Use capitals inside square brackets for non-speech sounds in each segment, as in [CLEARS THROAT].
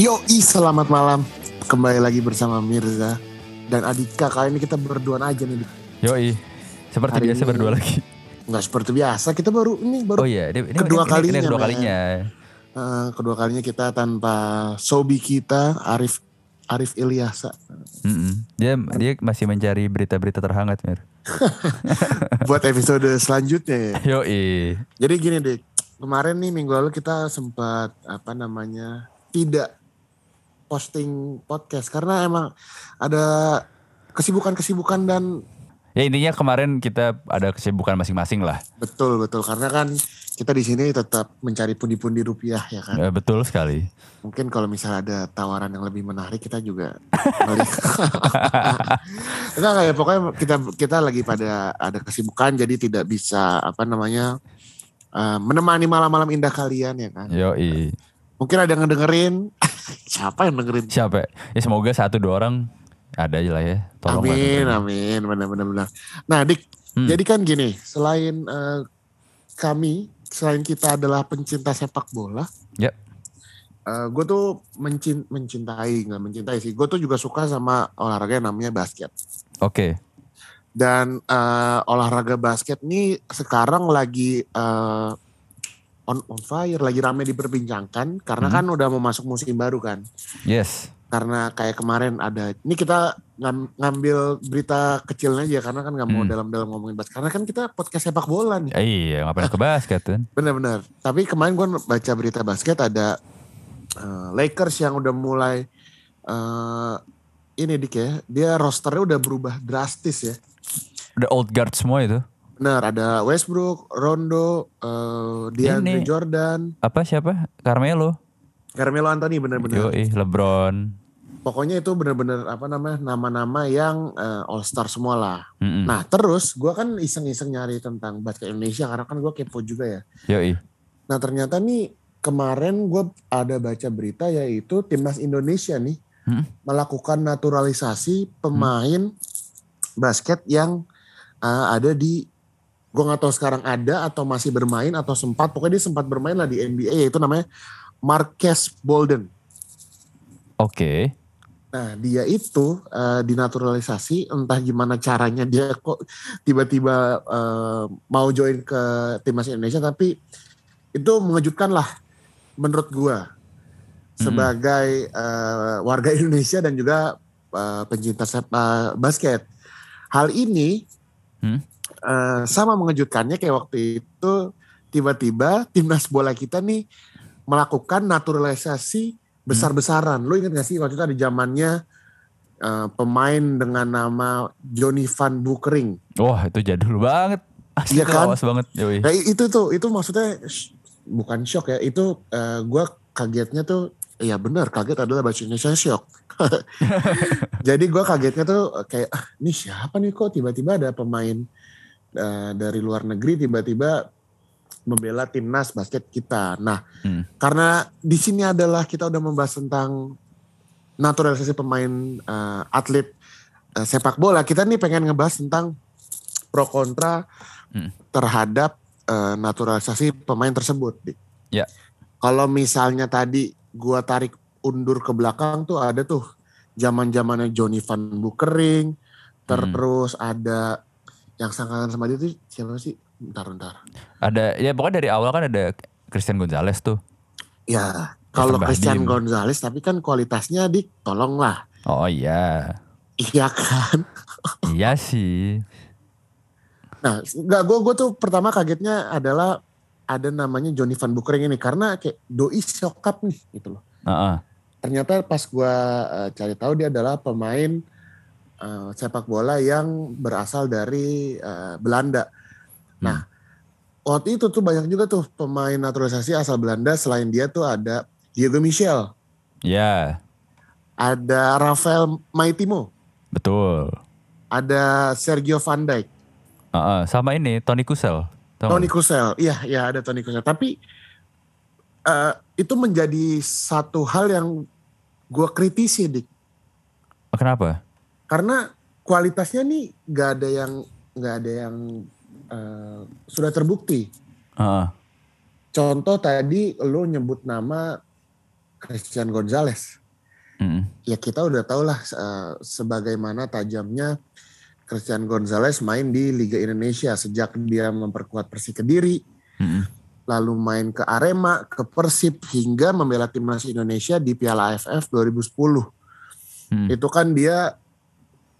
Yoi, selamat malam. Kembali lagi bersama Mirza dan Adika. Kali ini kita berdua aja nih. Dik. Yoi, seperti Hari biasa ini- berdua lagi. Nggak seperti biasa, kita baru ini baru Oh iya, ini, kedua ini- kalinya, ini kedua men. kalinya. eh, kedua kalinya kita tanpa Sobi kita Arif Arif Ilyasa. Mm-mm. Dia dia masih mencari berita-berita terhangat, Mir. [LAUGHS] Buat episode selanjutnya ya. Yoi. Jadi gini deh, kemarin nih minggu lalu kita sempat apa namanya tidak posting podcast karena emang ada kesibukan-kesibukan dan Ya intinya kemarin kita ada kesibukan masing-masing lah. betul betul karena kan kita di sini tetap mencari pundi-pundi rupiah ya kan. Eh, betul sekali. Mungkin kalau misalnya ada tawaran yang lebih menarik kita juga. [LAUGHS] Enggak kayak pokoknya kita kita lagi pada ada kesibukan jadi tidak bisa apa namanya eh, menemani malam-malam indah kalian ya kan. Yoi. Mungkin ada yang ngedengerin. [LAUGHS] Siapa yang dengerin? Siapa? Ya semoga satu dua orang ada aja lah ya. Tolong lah amin, dengerin. amin, benar-benar benar. Nah, Dik, Hmm. jadi kan gini, selain eh, kami, selain kita adalah pencinta sepak bola, Ya. gue tuh mencin mencintai, nggak mencintai sih. Gue tuh juga suka sama olahraga yang namanya basket. Oke. Dan eh, olahraga basket nih sekarang lagi eh, on on fire, lagi rame diperbincangkan karena Hmm. kan udah mau masuk musim baru kan. Yes. karena kayak kemarin ada ini kita ngam- ngambil berita kecilnya aja karena kan nggak mau Hmm. dalam-dalam ngomongin basket karena kan kita podcast sepak bola nih Eh, iya, ngapain ke basket kan? [LAUGHS] bener-bener tapi kemarin gue baca berita basket ada eh, Lakers yang udah mulai eh, ini dik ya dia rosternya udah berubah drastis ya Udah old guard semua itu. Bener ada Westbrook Rondo eh, DeAndre. Jordan Apa siapa? Carmelo. Carmelo Anthony bener-bener Yoi, LeBron. pokoknya itu bener-bener apa namanya nama-nama yang All Star semua lah Mm-mm. Nah terus gue kan iseng-iseng nyari tentang basket Indonesia karena kan gue kepo juga ya. Yoi. Nah ternyata nih kemarin gue ada baca berita yaitu timnas Indonesia nih Hmm. melakukan naturalisasi pemain basket yang uh, ada di gue nggak tahu sekarang ada atau masih bermain atau sempat pokoknya dia sempat bermain lah di NBA yaitu namanya Marques Bolden. Oke. Nah dia itu eh, dinaturalisasi entah gimana caranya dia kok tiba-tiba eh, mau join ke timnas Indonesia tapi itu mengejutkan lah menurut gua sebagai eh, warga [LAUGHS] Indonesia dan juga eh, pencinta sep- eh, basket. Hal ini Hmm. Eh, sama mengejutkannya kayak waktu itu tiba-tiba timnas bola kita nih melakukan naturalisasi besar-besaran. Lo ingat gak sih waktu itu ada zamannya eh, pemain dengan nama Johnny Van Boekering. Wah, itu jadul banget. Asli Iya kan? lawas banget. Yoi. Nah, itu tuh itu maksudnya sh- bukan shock ya. Itu eh, gua kagetnya tuh Iya benar, kaget adalah bahasa Indonesia shock. [LAUGHS] Jadi gua kagetnya tuh kayak, ah, ini siapa nih kok tiba-tiba ada pemain eh, dari luar negeri tiba-tiba membela timnas basket kita. Nah, Hmm. karena di sini adalah kita udah membahas tentang naturalisasi pemain eh, atlet eh, sepak bola. Kita nih pengen ngebahas tentang pro kontra Hmm. terhadap eh, naturalisasi pemain tersebut. Ya. Kalau misalnya tadi gua tarik undur ke belakang tuh ada tuh zaman-zamannya Johnny Van Boekering, terus ada yang sangkatan sama dia tuh siapa sih? Bentar, bentar. Ada ya pokoknya dari awal kan ada Christian Gonzalez tuh. Ya, kalau Bahdim. Christian Gonzalez tapi kan kualitasnya dik tolonglah. Oh iya. Iya kan? [LAUGHS] iya sih. Nah, enggak gue gue tuh pertama kagetnya adalah ada namanya Johnny Van Boekering ini karena kayak doi sokap nih gitu loh. Heeh. Ternyata pas gue cari tahu dia adalah pemain eh, sepak bola yang berasal dari eh, Belanda. Nah, waktu itu tuh banyak juga tuh pemain naturalisasi asal Belanda selain dia tuh ada Diego Michel, Ya, ada Rafael Maitimo, betul. ada Sergio Van Dijk. Heeh, sama ini Tony Kusel. Tony? Kusel, iya, iya ada Tony Kusel. Tapi eh, itu menjadi satu hal yang gue kritisi, dik. Oh, kenapa? Karena kualitasnya nih nggak ada yang nggak ada yang eh, sudah terbukti. Heeh. Contoh tadi lo nyebut nama Christian Gonzalez. Mm-mm. Ya kita udah tahu lah eh, sebagaimana tajamnya Christian Gonzalez main di Liga Indonesia sejak dia memperkuat Persik Kediri, Mm-mm. lalu main ke Arema, ke Persib hingga membela timnas Indonesia di Piala AFF 2010. Hmm. Itu kan dia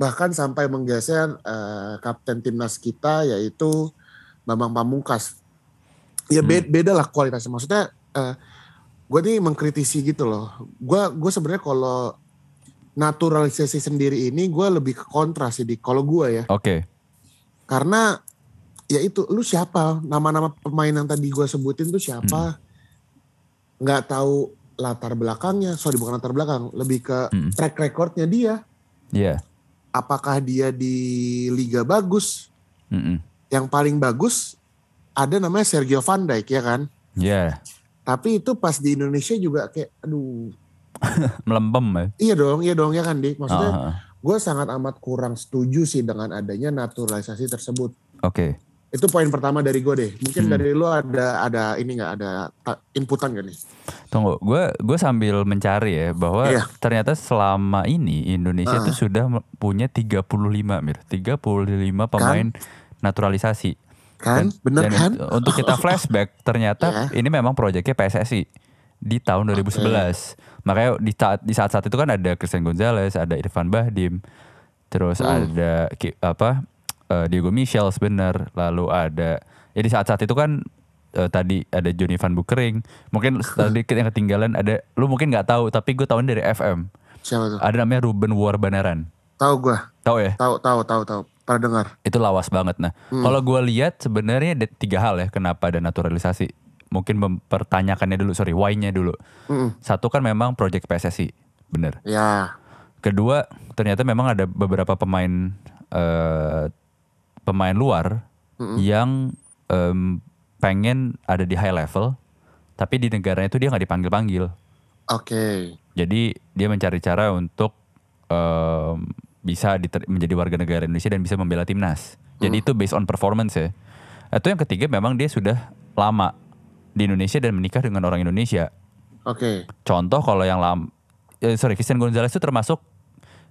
bahkan sampai menggeser eh, kapten timnas kita yaitu Bambang Pamungkas. Ya be- beda lah kualitasnya. Maksudnya gue nih mengkritisi gitu loh. Gue gue sebenarnya kalau naturalisasi sendiri ini gue lebih ke kontra sih di kalau gue ya. Oke. Karena ya itu lu siapa? Nama-nama pemain yang tadi gue sebutin tuh siapa? Nggak tahu latar belakangnya. Sorry bukan latar belakang, lebih ke Mm. track recordnya dia. Iya. Apakah dia di liga bagus? Mm-mm. Yang paling bagus ada namanya Sergio Van Dijk ya kan? Iya. Tapi itu pas di Indonesia juga kayak aduh [LAUGHS] Melempem ya. iya dong iya dong ya kan Dik maksudnya Ah, ah. gue sangat amat kurang setuju sih dengan adanya naturalisasi tersebut Oke. Itu poin pertama dari gue deh mungkin Hmm. dari lu ada ada ini nggak ada ta- inputan gak nih Tunggu, gue gue sambil mencari ya bahwa Iya. ternyata selama ini Indonesia Ah. tuh sudah me- punya 35 Mir, 35 pemain naturalisasi. kan Dan- bener dan kan Untuk kita [LAUGHS] flashback ternyata Iya. ini memang proyeknya PSSI di tahun 2011. Makanya di saat di saat-saat itu kan ada Christian Gonzalez, ada Irfan Bahdim, terus Hmm. ada apa eh, Diego Michel sebenar, lalu ada ya di saat-saat itu kan eh, tadi ada Johnny Van Bukering. Mungkin tadi [LAUGHS] yang ketinggalan ada lu mungkin nggak tahu tapi gue tahu dari FM. siapa tuh Ada namanya Ruben Warbanaran. tahu gue Tahu ya? tahu tahu tahu tahu pernah dengar itu lawas banget. Nah, Hmm. kalau gue lihat sebenarnya ada tiga hal ya kenapa ada naturalisasi. Mungkin mempertanyakannya dulu, sorry, why-nya dulu. Mm-mm. Satu kan memang project PSSI, bener. ya Kedua, ternyata memang ada beberapa pemain eh, pemain luar Mm-mm. yang em, pengen ada di high level, tapi di negaranya itu dia nggak dipanggil-panggil. oke Jadi dia mencari cara untuk em, bisa diter- menjadi warga negara Indonesia dan bisa membela timnas. Jadi itu based on performance ya. Itu yang ketiga memang dia sudah lama di Indonesia dan menikah dengan orang Indonesia. oke Contoh kalau yang lama, eh, sorry Christian Gonzalez itu termasuk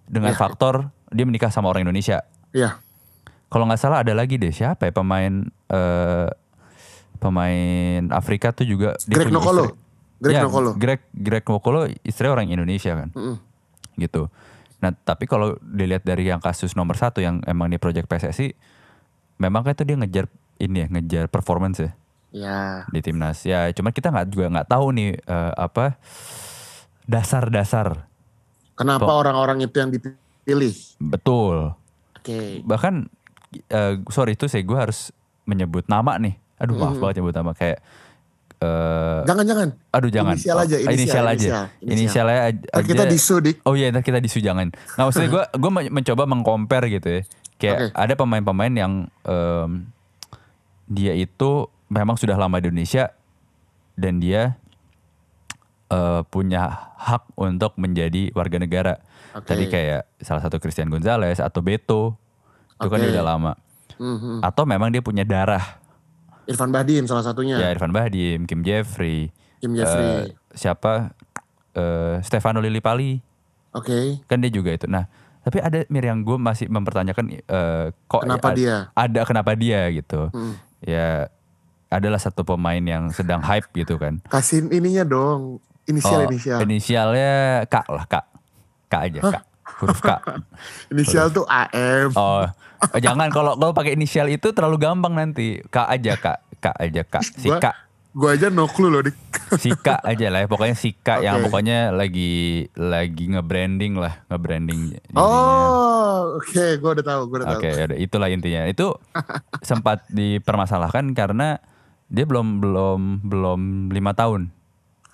dengan Ya. faktor dia menikah sama orang Indonesia. ya Kalau nggak salah ada lagi deh siapa ya pemain eh, pemain Afrika tuh juga Greg Nokolo. Greg Ya, Nokolo. Greg Greg Nokolo istri orang Indonesia kan. Mm-mm. gitu. Nah tapi kalau dilihat dari yang kasus nomor satu yang emang di project PSSI, memang kan itu dia ngejar ini ya ngejar performance ya. Ya. Di timnas. Ya cuman kita nggak juga nggak tahu nih eh, apa dasar-dasar. Kenapa orang-orang itu yang dipilih? Betul. oke. Bahkan eh, sorry itu saya gue harus menyebut nama nih. Aduh maaf banget nyebut nama kayak eh jangan jangan aduh jangan Inisial aja, Oh, inisial, aja inisial, inisial. inisialnya aj- Ntar kita aja- disu dik Oh iya, ntar kita disu jangan. Nah maksudnya gue gue mencoba mengcompare gitu ya. Kayak Oke. ada pemain-pemain yang em, dia itu memang sudah lama di Indonesia dan dia eh, punya hak untuk menjadi warga negara. Oke. Tadi kayak salah satu Christian Gonzalez atau Beto itu kan Oke. dia udah lama. Mhm. Atau memang dia punya darah. Irfan Bahdim salah satunya Ya Irfan Bahdim, Kim Jeffrey, Kim Jeffrey siapa eh, Stefano Lillipali. oke kan dia juga itu. Nah, tapi ada mir yang gue masih mempertanyakan eh, kok Kenapa ad- dia? Ada kenapa dia gitu. Mm. Ya adalah satu pemain yang sedang hype gitu kan. kasih ininya dong inisial Oh, inisial Inisialnya K lah, K. K aja, K. Huruf K. [LAUGHS] inisial tuh AM Oh, oh, jangan kalau kalau pakai inisial itu terlalu gampang nanti. K aja, K. K aja, K. Si Gua- K. Gue aja no clue loh dik. Si K aja lah ya. Pokoknya si K yang Oke. pokoknya lagi lagi nge-branding lah, nge-branding. Oh, oke, gue udah tahu, gue udah tahu. Oke, yaudah, itulah intinya. Itu [LAUGHS] sempat dipermasalahkan karena dia belum belum belum lima tahun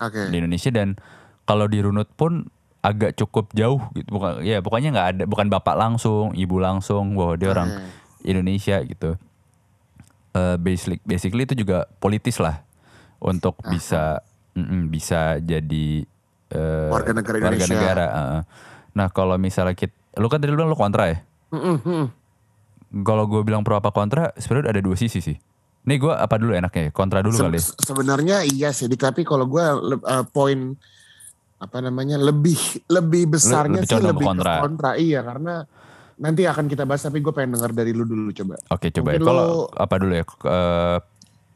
Oke. di Indonesia dan kalau dirunut pun agak cukup jauh gitu. Bukan, ya pokoknya nggak ada, bukan bapak langsung, ibu langsung, bahwa dia orang Oke. Indonesia gitu. Eh basically, basically itu juga politis lah untuk bisa mm-mm, bisa jadi eh, Warga negara warga Indonesia. negara, heeh. Nah kalau misalnya kita, lu kan tadi lu bilang lu kontra ya? Mm. Kalau gue bilang pro apa kontra, sebenarnya ada dua sisi sih. Nih gue apa dulu enaknya ya? Kontra dulu Se- kali. ya? se- Sebenarnya iya sih, tapi kalau gue eh, poin apa namanya lebih lebih besarnya lebih sih lebih kontra. kontra iya karena nanti akan kita bahas tapi gue pengen dengar dari lu dulu coba. Oke coba ya. Kalau apa dulu ya? Eh,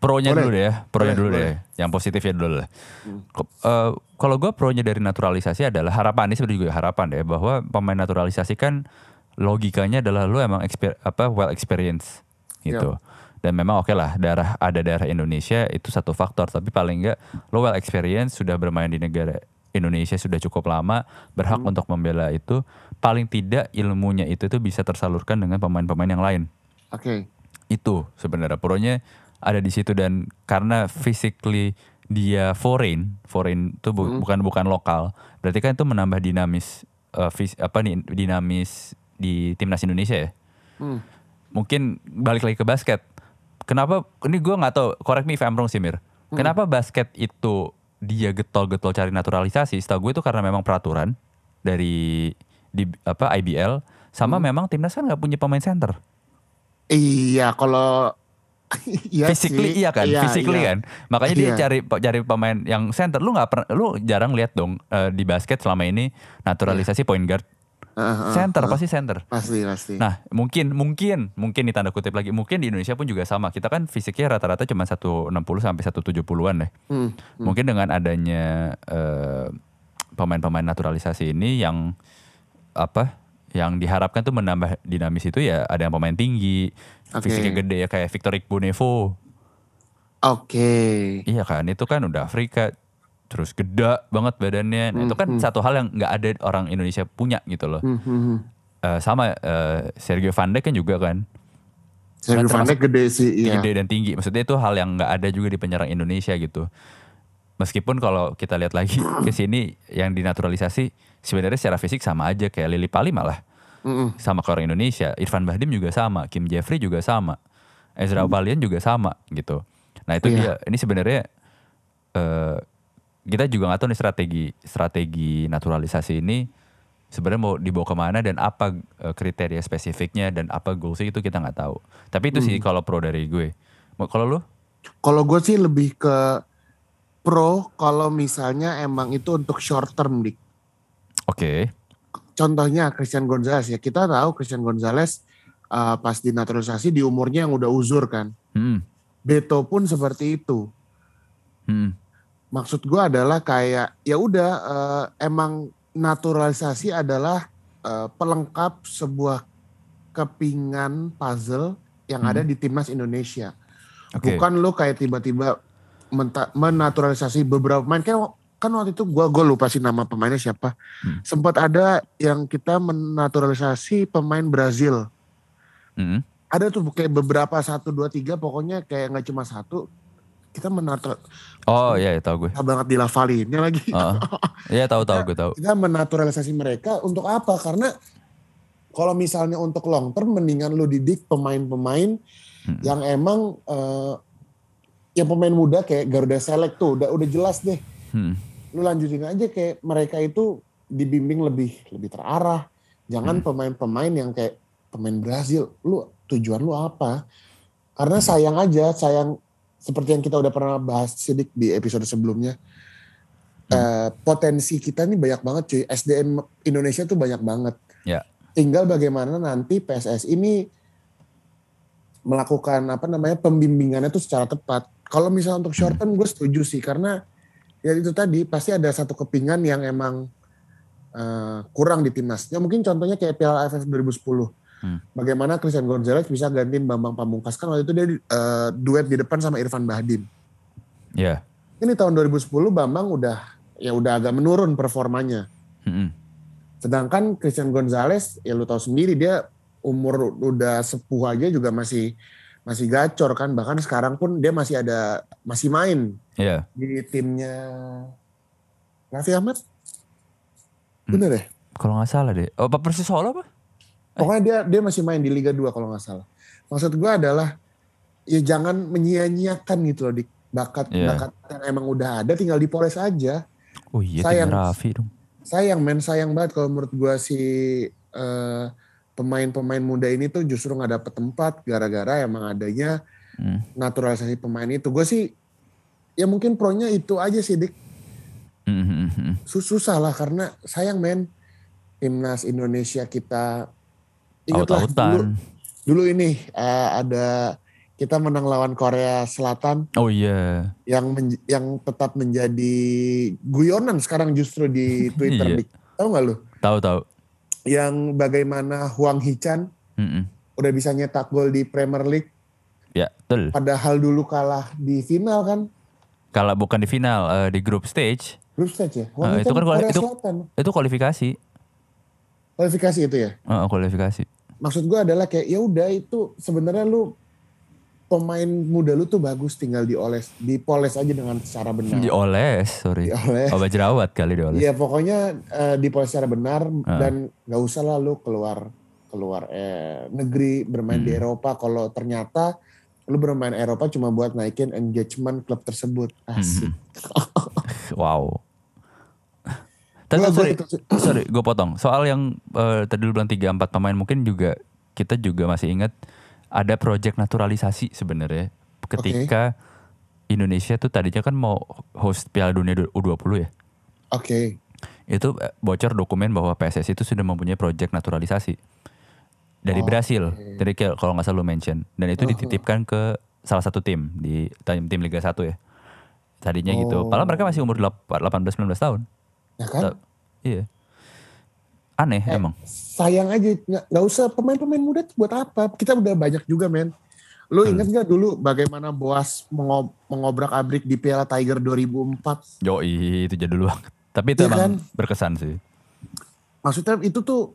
pronya Boleh. dulu deh ya. Pronya Boleh, dulu boleh. deh. Yang positifnya dulu lah. Hmm. Eh, kalau gue pronya dari naturalisasi adalah harapan ini sebenarnya juga harapan deh bahwa pemain naturalisasi kan logikanya adalah lu emang exper- apa well experience gitu. Dan memang oke lah darah ada darah Indonesia itu satu faktor tapi paling enggak lo well experience sudah bermain di negara Indonesia sudah cukup lama berhak untuk membela itu paling tidak ilmunya itu tuh bisa tersalurkan dengan pemain-pemain yang lain. Oke. itu sebenarnya pronya ada di situ dan karena physically dia foreign foreign itu bu- bukan bukan lokal berarti kan itu menambah dinamis vis- apa nih dinamis di timnas Indonesia ya? Hmm. mungkin balik lagi ke basket. Kenapa ini gue nggak tahu correct me if I'm wrong sih Mir. Kenapa basket itu dia getol-getol cari naturalisasi setahu gue itu karena memang peraturan dari di apa IBL sama memang timnas kan nggak punya pemain center Iya kalau [LAUGHS] iya physically sih. iya kan, Iya, physically iya. kan. Makanya dia Iya. cari cari pemain yang center. Lu nggak pernah, lu jarang lihat dong eh, di basket selama ini naturalisasi point guard, Center pasti center. Pasti pasti. Nah mungkin mungkin mungkin di tanda kutip lagi mungkin di Indonesia pun juga sama. Kita kan fisiknya rata-rata cuma 160 sampai 170-an deh. Hmm. Mungkin dengan adanya eh, pemain-pemain naturalisasi ini yang apa yang diharapkan tuh menambah dinamis itu ya ada yang pemain tinggi, Oke. fisiknya gede ya kayak Victor Igbonevo. Oke. Iya kan, itu kan udah Afrika, terus gede banget badannya. Nah, itu kan satu hal yang nggak ada orang Indonesia punya gitu loh. Hmm. Eh, sama eh, Sergio Van Dijk kan juga kan, Sergio Van Dijk gede sih, iya. gede dan tinggi. Maksudnya itu hal yang nggak ada juga di penyerang Indonesia gitu. Meskipun kalau kita lihat lagi [COUGHS] ke sini yang dinaturalisasi sebenarnya secara fisik sama aja kayak Lili Pali malah Mm-mm. sama ke orang Indonesia. Irfan Bahdim juga sama, Kim Jeffrey juga sama, Ezra Valian juga sama gitu. Nah itu Iya. dia. Ini sebenarnya eh kita juga nggak tahu nih strategi strategi naturalisasi ini sebenarnya mau dibawa ke mana dan apa eh, kriteria spesifiknya dan apa goalsnya itu kita nggak tahu. Tapi itu sih kalau pro dari gue. Kalau lu? Kalau gue sih lebih ke pro kalau misalnya emang itu untuk short term dik. Oke. Contohnya Christian Gonzalez ya kita tahu Christian Gonzalez uh, pas dinaturalisasi di umurnya yang udah uzur kan. Hmm. Beto pun seperti itu. Hmm. Maksud gue adalah kayak ya udah uh, emang naturalisasi adalah uh, pelengkap sebuah kepingan puzzle yang ada di timnas Indonesia. Oke. Bukan lo kayak tiba-tiba menaturalisasi beberapa pemain kan kan waktu itu gua gua lupa sih nama pemainnya siapa. Hmm. Sempat ada yang kita menaturalisasi pemain Brazil. Hmm. Ada tuh kayak beberapa satu dua tiga pokoknya kayak nggak cuma satu. Kita menatur Oh iya, iya tahu gue. banget dilafalinnya lagi. Iya tahu tahu gue tahu. Kita menaturalisasi mereka untuk apa? Karena kalau misalnya untuk long term mendingan lu didik pemain-pemain Hmm. yang emang eh, yang pemain muda kayak Garuda Select tuh udah udah jelas deh. Hmm. Lu lanjutin aja kayak mereka itu dibimbing lebih lebih terarah. Jangan pemain-pemain yang kayak pemain Brazil. Lu tujuan lu apa? Karena sayang aja, sayang seperti yang kita udah pernah bahas sidik di episode sebelumnya. eh, potensi kita ini banyak banget cuy. SDM Indonesia tuh banyak banget. Ya. Tinggal bagaimana nanti PSS ini melakukan apa namanya pembimbingannya tuh secara tepat. Kalau misalnya untuk short term gue setuju sih karena ya itu tadi pasti ada satu kepingan yang emang eh, kurang di timnas. Ya mungkin contohnya kayak Piala AFF 2010. Hmm. Bagaimana Christian Gonzalez bisa gantiin Bambang Pamungkas kan waktu itu dia eh, duet di depan sama Irfan Bahdim. Iya. Ini tahun 2010 Bambang udah ya udah agak menurun performanya. Hmm. Sedangkan Christian Gonzalez ya lu tahu sendiri dia umur udah sepuh aja juga masih masih gacor kan bahkan sekarang pun dia masih ada masih main Iya. di timnya Raffi Ahmad. Hmm. Bener ya? Kalau nggak salah deh. Oh, Persis Solo apa? Pokoknya dia dia masih main di Liga 2 kalau nggak salah. Maksud gua adalah ya jangan menyia-nyiakan gitu loh di bakat Iya. bakat yang emang udah ada tinggal dipoles aja. Oh iya, Sayang. Raffi dong. sayang men sayang banget kalau menurut gua si eh, pemain-pemain muda ini tuh justru nggak dapet tempat gara-gara emang adanya Hmm. naturalisasi pemain itu gue sih ya mungkin pronya itu aja sih dik Hmm, hmm, hmm. Sus- susah lah karena sayang men timnas Indonesia kita ingatlah dulu dulu ini eh, ada kita menang lawan Korea Selatan Oh iya. yang men- yang tetap menjadi guyonan sekarang justru di [LAUGHS] Twitter. Dik. tahu nggak lu Tahu tahu. yang bagaimana Huang Hichan Mm-mm. udah bisa nyetak gol di Premier League Ya, betul. padahal dulu kalah di final kan Kalau bukan di final, eh, di group stage, grup stage ya Huang Ah, itu kan Korea itu- Selatan itu kualifikasi. kualifikasi itu ya Eh, kualifikasi. Maksud gue adalah kayak ya udah itu sebenarnya lu pemain muda lu tuh bagus tinggal dioles dipoles aja dengan secara benar Dioles, sorry. dioles Obat jerawat kali dioles. ya pokoknya eh, dipoles secara benar Ah. dan nggak usah lah lu keluar keluar eh, negeri bermain di Hmm. Eropa kalau ternyata lu bermain Eropa cuma buat naikin engagement klub tersebut asik Mhm. [LAUGHS] Wow. Tapi Gua- sorry, sorry, [COUGHS] gue potong. Soal yang eh, tadi lu bilang 3 4 pemain mungkin juga kita juga masih ingat ada proyek naturalisasi sebenarnya ketika Indonesia tuh tadinya kan mau host Piala Dunia U20 ya. oke Itu eh, bocor dokumen bahwa PSSI itu sudah mempunyai proyek naturalisasi dari Oh, Brasil. Jadi kayak kalau nggak salah lu mention dan itu Uh-huh. dititipkan ke salah satu tim di tim, tim Liga 1 ya. Tadinya gitu. Oh. Padahal mereka masih umur 18 19 tahun. Ya kan Iya. Aneh Eh, emang. sayang aja nggak usah pemain-pemain muda tuh buat apa kita udah banyak juga men lu Hmm. inget nggak dulu bagaimana Boas mengob- mengobrak abrik di Piala Tiger 2004 Yoi, itu jadul banget. Tapi itu Iya emang kan? berkesan sih. maksudnya itu tuh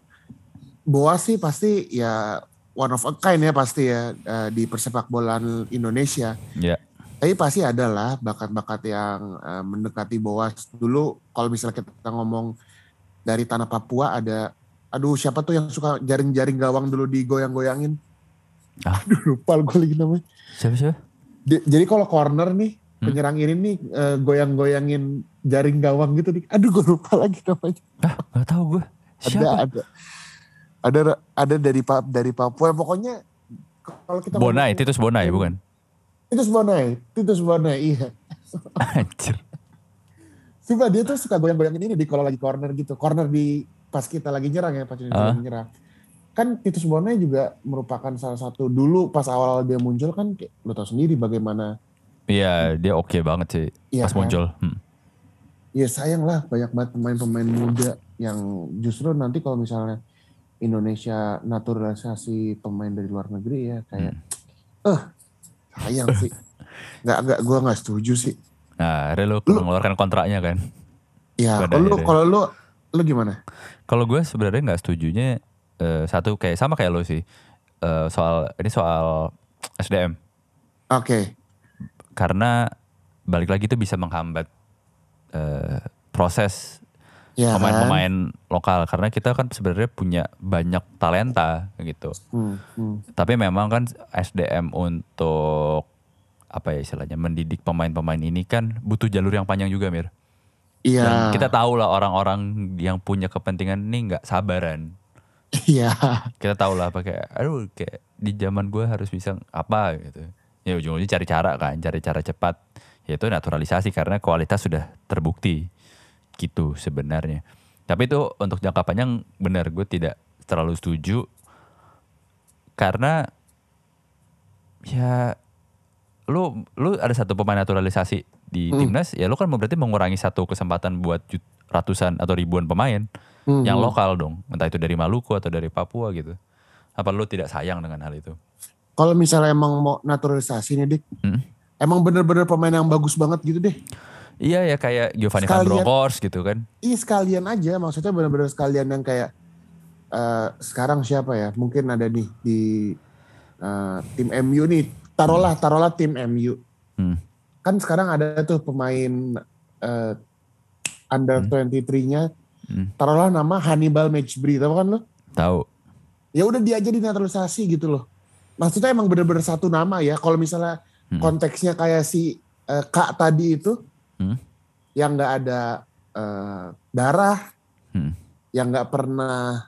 Boas sih pasti ya one of a kind ya pasti ya eh, di persepak bolaan Indonesia Ya. Tapi pasti ada lah bakat-bakat yang eh, mendekati Boas dulu kalau misalnya kita ngomong dari tanah Papua ada aduh siapa tuh yang suka jaring-jaring gawang dulu digoyang-goyangin Ah. [LAUGHS] aduh lupa gue lagi namanya Siapa siapa? Di- jadi kalau corner nih Hmm? penyerang ini nih eh, goyang-goyangin jaring gawang gitu nih. Aduh gue lupa lagi namanya. Ah, gak tahu gue. Ada Siapa? ada ada ada dari dari Papua pokoknya kalau kita Bonai, Titus Bonai bukan? Titus Bonai, Titus Bonai iya. Anjir. Coba dia tuh suka goyang-goyangin ini di kalau lagi corner gitu. Corner di pas kita lagi nyerang ya, pas kita Ah. lagi nyerang. Kan Titus Bonai juga merupakan salah satu dulu pas awal dia muncul kan kayak, lo tau sendiri bagaimana Iya, dia oke banget sih Iya pas kan? muncul. Hmm. ya sayang lah banyak banget pemain-pemain muda yang justru nanti kalau misalnya Indonesia naturalisasi pemain dari luar negeri ya kayak Hmm. eh sayang sih. Nggak nggak gue nggak setuju sih. Nah, akhirnya lu mengeluarkan kontraknya kan. ya kalau lu kalau lu lu gimana? Kalau gue sebenarnya nggak setujunya eh, satu kayak sama kayak lo sih. Eh, soal ini soal SDM oke. Karena balik lagi itu bisa menghambat eh, proses ya kan pemain-pemain lokal karena kita kan sebenarnya punya banyak talenta gitu. Hmm, hmm. Tapi memang kan SDM untuk apa ya istilahnya mendidik pemain-pemain ini kan butuh jalur yang panjang juga Mir. iya Dan kita tahu lah orang-orang yang punya kepentingan ini nggak sabaran. iya Kita tahu lah apa kayak aduh kayak di zaman gue harus bisa apa gitu. Ya ujung-ujungnya cari cara kan, cari cara cepat. Yaitu naturalisasi karena kualitas sudah terbukti gitu sebenarnya. Tapi itu untuk jangka panjang benar gue tidak terlalu setuju karena ya lu lu ada satu pemain naturalisasi di Hmm. timnas ya lu kan berarti mengurangi satu kesempatan buat ratusan atau ribuan pemain Hmm, yang hmm. lokal dong entah itu dari Maluku atau dari Papua gitu apa lu tidak sayang dengan hal itu kalau misalnya emang mau naturalisasi nih dik Hmm. emang bener-bener pemain yang bagus banget gitu deh iya ya kayak Giovanni Van Sekalian- Bronckhorst gitu kan Iya sekalian aja, maksudnya benar-benar sekalian yang kayak eh, sekarang siapa ya? Mungkin ada nih di eh, tim MU nih. Taruhlah, taruhlah tim MU. Hmm. Kan sekarang ada tuh pemain eh, under 23-nya. Hmm. Taruhlah nama Hannibal Matchbury, tahu kan lo? tahu Ya udah dia aja dinaturalisasi gitu loh. Maksudnya emang bener-bener satu nama ya. Kalau misalnya Hmm. konteksnya kayak si eh, Kak tadi itu, Hmm. yang nggak ada eh, darah, Hmm. yang nggak pernah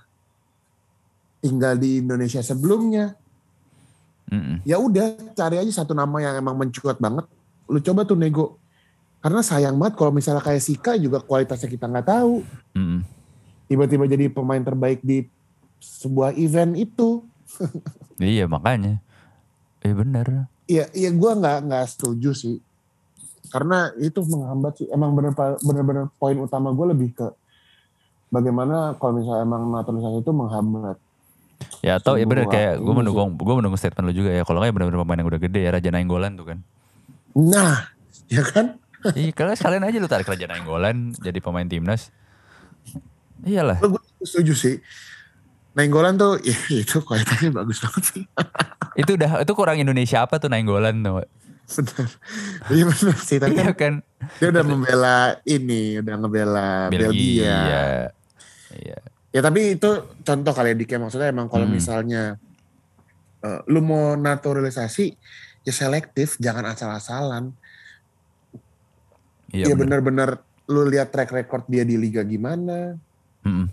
tinggal di Indonesia sebelumnya, Mm-mm. ya udah cari aja satu nama yang emang mencuat banget. Lu coba tuh nego. Karena sayang banget kalau misalnya kayak Sika juga kualitasnya kita nggak tahu. Mm-mm. Tiba-tiba jadi pemain terbaik di sebuah event itu. [LAUGHS] Iya makanya. Eh bener. Iya, iya gue nggak nggak setuju sih. Karena itu menghambat sih. Emang bener bener poin utama gue lebih ke bagaimana kalau misalnya emang naturalisasi itu menghambat. Ya atau ya bener kayak gue menunggu gue menunggu statement lu juga ya. Kalau nggak ya bener-bener pemain yang udah gede ya Raja Nainggolan tuh kan. Nah, [LAUGHS] ya kan? Iya karena sekalian aja lu tarik Raja Nainggolan jadi pemain timnas. Iyalah. Gue setuju sih. Nainggolan tuh [LAUGHS] ya, itu kualitasnya bagus banget sih. itu udah itu kurang Indonesia apa tuh Nainggolan tuh. Bener. [LAUGHS] Iya bener sih. Tapi Iya kan kan. dia udah membela ini, udah ngebela Belgia. Belgia. Iya. Ya tapi itu contoh kali ya Dik ya. Maksudnya emang kalau Hmm. misalnya eh, lu mau naturalisasi ya selektif, jangan asal-asalan. Iya ya benar-benar lu lihat track record dia di liga gimana, Mm-mm.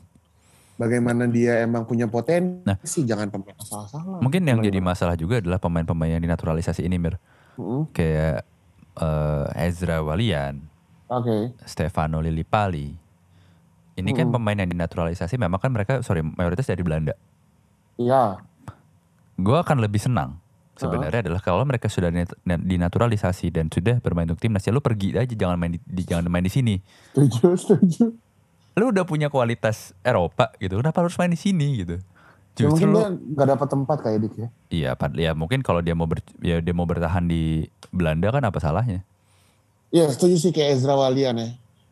bagaimana dia emang punya potensi, Nah. jangan pemain asal-asalan. Mungkin yang jadi masalah juga adalah pemain-pemain yang dinaturalisasi ini Mir. Mm-mm. Kayak eh, Ezra Walian, Oke. Stefano Lillipali. Ini kan Mm. pemain yang dinaturalisasi memang kan mereka sorry mayoritas dari Belanda. Iya. Gue akan lebih senang sebenarnya adalah kalau mereka sudah dinat- dinaturalisasi dan sudah bermain untuk timnas ya lu pergi aja jangan main di, di- jangan main di sini. Setuju, setuju. Lu udah punya kualitas Eropa gitu. Kenapa harus main di sini gitu? Ya, Justru mungkin dia nggak dapat tempat kayak Dik ya. Iya, pad- ya mungkin kalau dia mau ber, ya dia mau bertahan di Belanda kan apa salahnya? Iya setuju sih kayak Ezra Walian ya.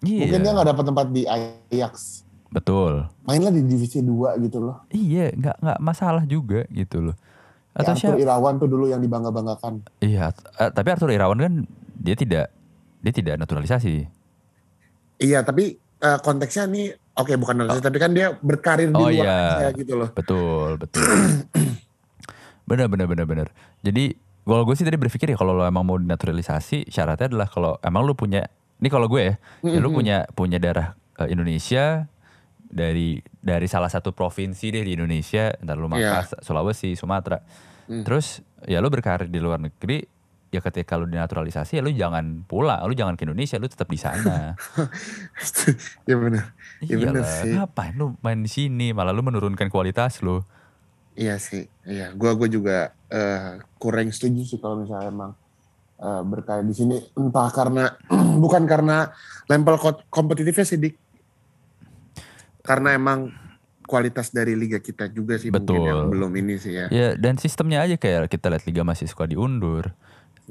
Iya. Mungkin dia nggak dapat tempat di Ajax. Betul. Mainlah di divisi 2 gitu loh. Iya, nggak nggak masalah juga gitu loh. Kayak Atau Arthur siapa? Irawan tuh dulu yang dibangga-banggakan. Iya, eh, tapi Arthur Irawan kan dia tidak dia tidak naturalisasi. Iya tapi eh, konteksnya nih oke bukan naturalisasi tapi kan dia berkarir di Oh, luar iya. aja gitu loh. Betul, betul. [CLEARS THROAT] bener, bener, bener, bener. Jadi kalau gue sih tadi berpikir ya kalau lo emang mau dinaturalisasi syaratnya adalah kalau emang lu punya ini kalau gue ya, ya lu Mhm. punya punya darah eh, Indonesia dari dari salah satu provinsi deh di Indonesia, entar lu Iya. Makassar, Sulawesi, Sumatera. Hmm. Terus ya lu berkarir di luar negeri, ya ketika lu dinaturalisasi ya lu jangan pulang, lu jangan ke Indonesia, lu tetap di sana. [LAUGHS] Iya benar. Iya bener Iyalah, sih. ngapain lu main di sini, malah lu menurunkan kualitas lu. Iya sih. Iya. Gua gua juga eh, kurang setuju sih kalau misalnya emang eh, berkarir di sini entah karena [CLEARS THROAT] bukan karena level ko- kompetitifnya sih Dik. Karena emang kualitas dari liga kita juga sih mungkin yang Betul. belum ini sih ya. Ya dan sistemnya aja kayak kita lihat liga masih suka diundur.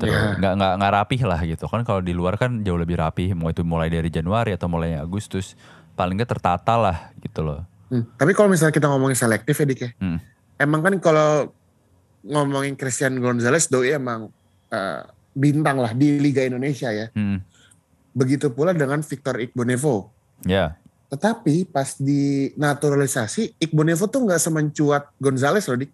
Iya. nggak nggak nggak rapih lah gitu kan kalau di luar kan jauh lebih rapih mau itu mulai dari Januari atau mulai Agustus paling nggak tertata lah gitu loh. Hmm. Tapi kalau misalnya kita ngomongin selektif ya Dik ya. Hmm. Emang kan kalau ngomongin Christian Gonzalez doi emang eh, bintang lah di Liga Indonesia ya. Hmm. Begitu pula dengan Victor Igbonevo. Ya, Tetapi pas di naturalisasi Igbonevo tuh nggak semencuat Gonzalez loh dik.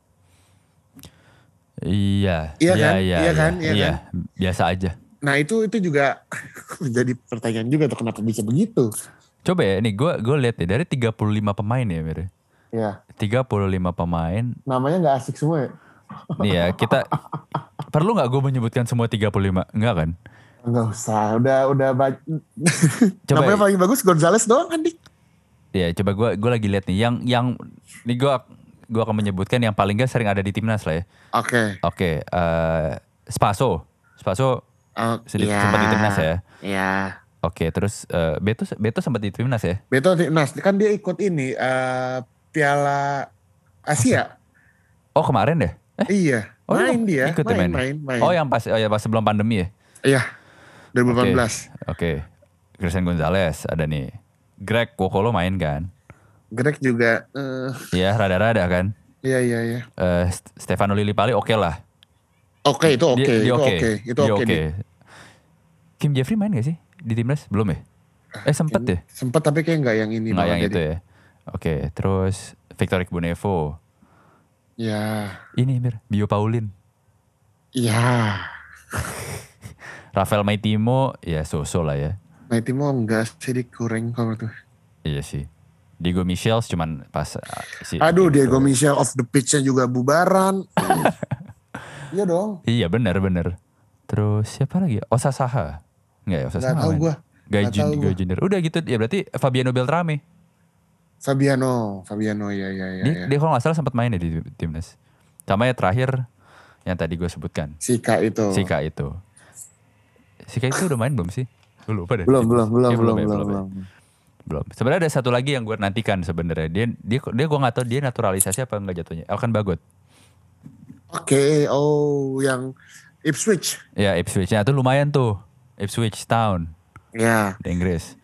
Iya, Iya kan? Iya kan? Iya iya, biasa aja. Nah itu itu juga [LAUGHS] menjadi pertanyaan juga tuh kenapa bisa begitu. Coba ya, nih gue gue lihat ya dari 35 pemain ya Mir. Ya 35 pemain. namanya nggak asik semua ya. Nih [LAUGHS] ya, kita perlu nggak gue menyebutkan semua 35? Enggak kan? Nggak usah, udah udah ba- [LAUGHS] Coba namanya ya. paling bagus Gonzalez doang kan dik. Ya, coba gue gue lagi lihat nih yang yang nih gue gue akan menyebutkan yang paling gak sering ada di timnas lah ya. Oke. Oke, eh Spaso. Spaso Oh, sedikit iya. sempat di timnas ya. Iya. Oke, terus eh, Beto Beto sempat di timnas ya. Beto timnas kan dia ikut ini eh, Piala Asia. Oh kemarin deh. Eh, iya. Oh, main dia. ikut ya main, main? main, main. oh yang pas oh ya pas sebelum pandemi ya. Iya. 2018. Oke, Christian Gonzalez ada nih. Greg Wokolo main kan? Greg juga eh, Iya, rada-rada kan. iya iya iya. Eh, St- Stefano Lillipali oke lah. Oke itu oke dia itu oke itu Dia oke. Dik. Kim Jeffrey main gak sih di timnas? Belum ya? Eh sempet deh. Sempet tapi kayak nggak yang ini Nggak yang ya, itu ya. Oke, terus Victor Igbonevo. Ya. Ini Mir, Bio Paulin. Iya. [LAUGHS] Rafael Maitimo, ya so-so lah ya. Itu mau enggak sih dikurang kalau tuh. Iya sih. Diego Michels cuman pas uh, si Aduh gitu. Diego Michel off the pitch-nya juga bubaran. [LAUGHS] iya dong. Iya benar benar. Terus siapa lagi? Osa Saha. Enggak ya, usah Nggak sama. tahu gua. Gua. Junior. Udah gitu ya berarti Fabiano Beltrame. Fabiano, Fabiano ya ya ya. dia, ya. dia kalau nggak salah sempat main ya di timnas. Sama ya terakhir yang tadi gue sebutkan. Sika itu. Sika itu. Sika itu udah main belum sih? Lupa deh. Belum, belum, belum, Ya, belum, ya, belum, ya. belum. Belum. Sebenarnya ada satu lagi yang gue nantikan sebenarnya. Dia dia dia gue nggak tahu dia naturalisasi apa enggak jatuhnya. Elkan Bagot. Oke, oh yang Ipswich. Ya Ipswich. Nah, itu lumayan tuh. Ipswich Town Ya, di Inggris.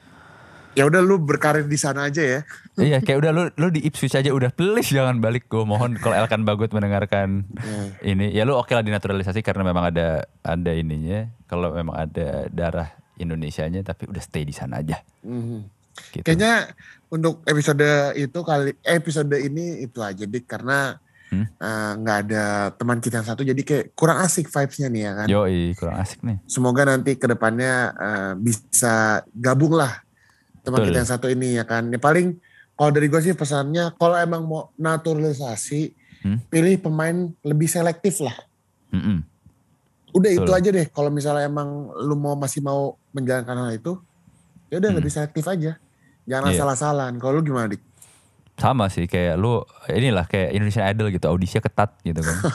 ya udah lu berkarir di sana aja ya. iya kayak udah lu lu di Ipswich aja udah please jangan balik gue mohon kalau Elkan Bagot mendengarkan Ya. ini ya lu oke lah dinaturalisasi karena memang ada ada ininya kalau memang ada darah Indonesianya tapi udah stay di sana aja Mhm. Gitu. Kayaknya untuk episode itu kali episode ini itu aja dik karena Hmm? eh, nggak ada teman kita yang satu jadi kayak kurang asik vibesnya nih ya kan. Yoi kurang asik nih. Semoga nanti ke depannya eh, bisa gabung lah teman Betul. kita yang satu ini ya kan. Ya paling kalau dari gue sih pesannya kalau emang mau naturalisasi Hmm? pilih pemain lebih selektif lah. Mm-mm. Udah itu Betul. aja deh. Kalau misalnya emang lu mau masih mau menjalankan hal itu, ya udah Hmm. lebih selektif aja. Jangan Iya. salah-salahan. Kalau lu gimana dik? Sama sih kayak lu inilah kayak Indonesian Idol gitu audisinya ketat gitu kan. [LAUGHS]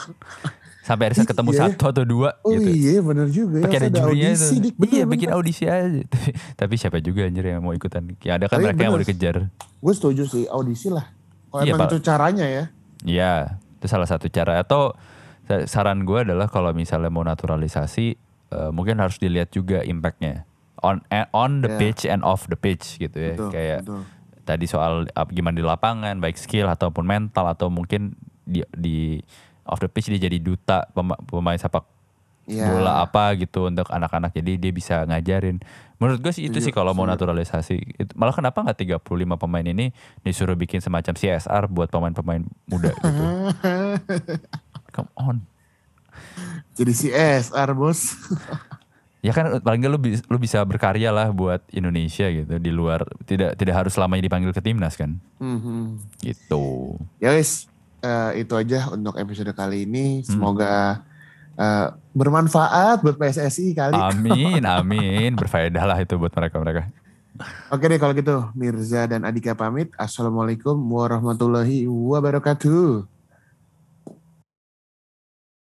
Sampai ada ketemu Iya. satu atau dua Oh gitu. iya bener juga Pakai ya. ada jurinya audisi, itu. Dik. Bener, iya bener. bikin audisi aja. [LAUGHS] Tapi, siapa juga anjir yang mau ikutan. Ya ada kan Tapi mereka yang mau bener. dikejar. Gue setuju sih audisi lah. Kalau Iya, emang itu caranya ya. Iya, itu salah satu cara. Atau sa- saran gue adalah kalau misalnya mau naturalisasi, eh, mungkin harus dilihat juga impactnya on eh, on the Ya. pitch and off the pitch gitu ya. Betul, Kayak betul. tadi soal ap- gimana di lapangan, baik skill ataupun mental atau mungkin di di off the pitch dia jadi duta pema- pemain sepak Iya. bola apa gitu untuk anak-anak jadi dia bisa ngajarin. Menurut gue sih itu sih kalau mau naturalisasi. Itu, malah kenapa nggak 35 pemain ini disuruh bikin semacam CSR buat pemain-pemain muda gitu. [LAUGHS] Come on. Jadi CSR bos. [LAUGHS] Ya kan paling nggak lu, lu bisa berkarya lah buat Indonesia gitu di luar tidak tidak harus selamanya dipanggil ke timnas kan. Mhm. Gitu. Ya wis, eh, itu aja untuk episode kali ini. Hmm. Semoga eh, bermanfaat buat PSSI kali. Amin, [LAUGHS] amin. Berfaedah lah itu buat mereka-mereka. Oke deh kalau gitu, Mirza dan Adika pamit. Assalamualaikum warahmatullahi wabarakatuh.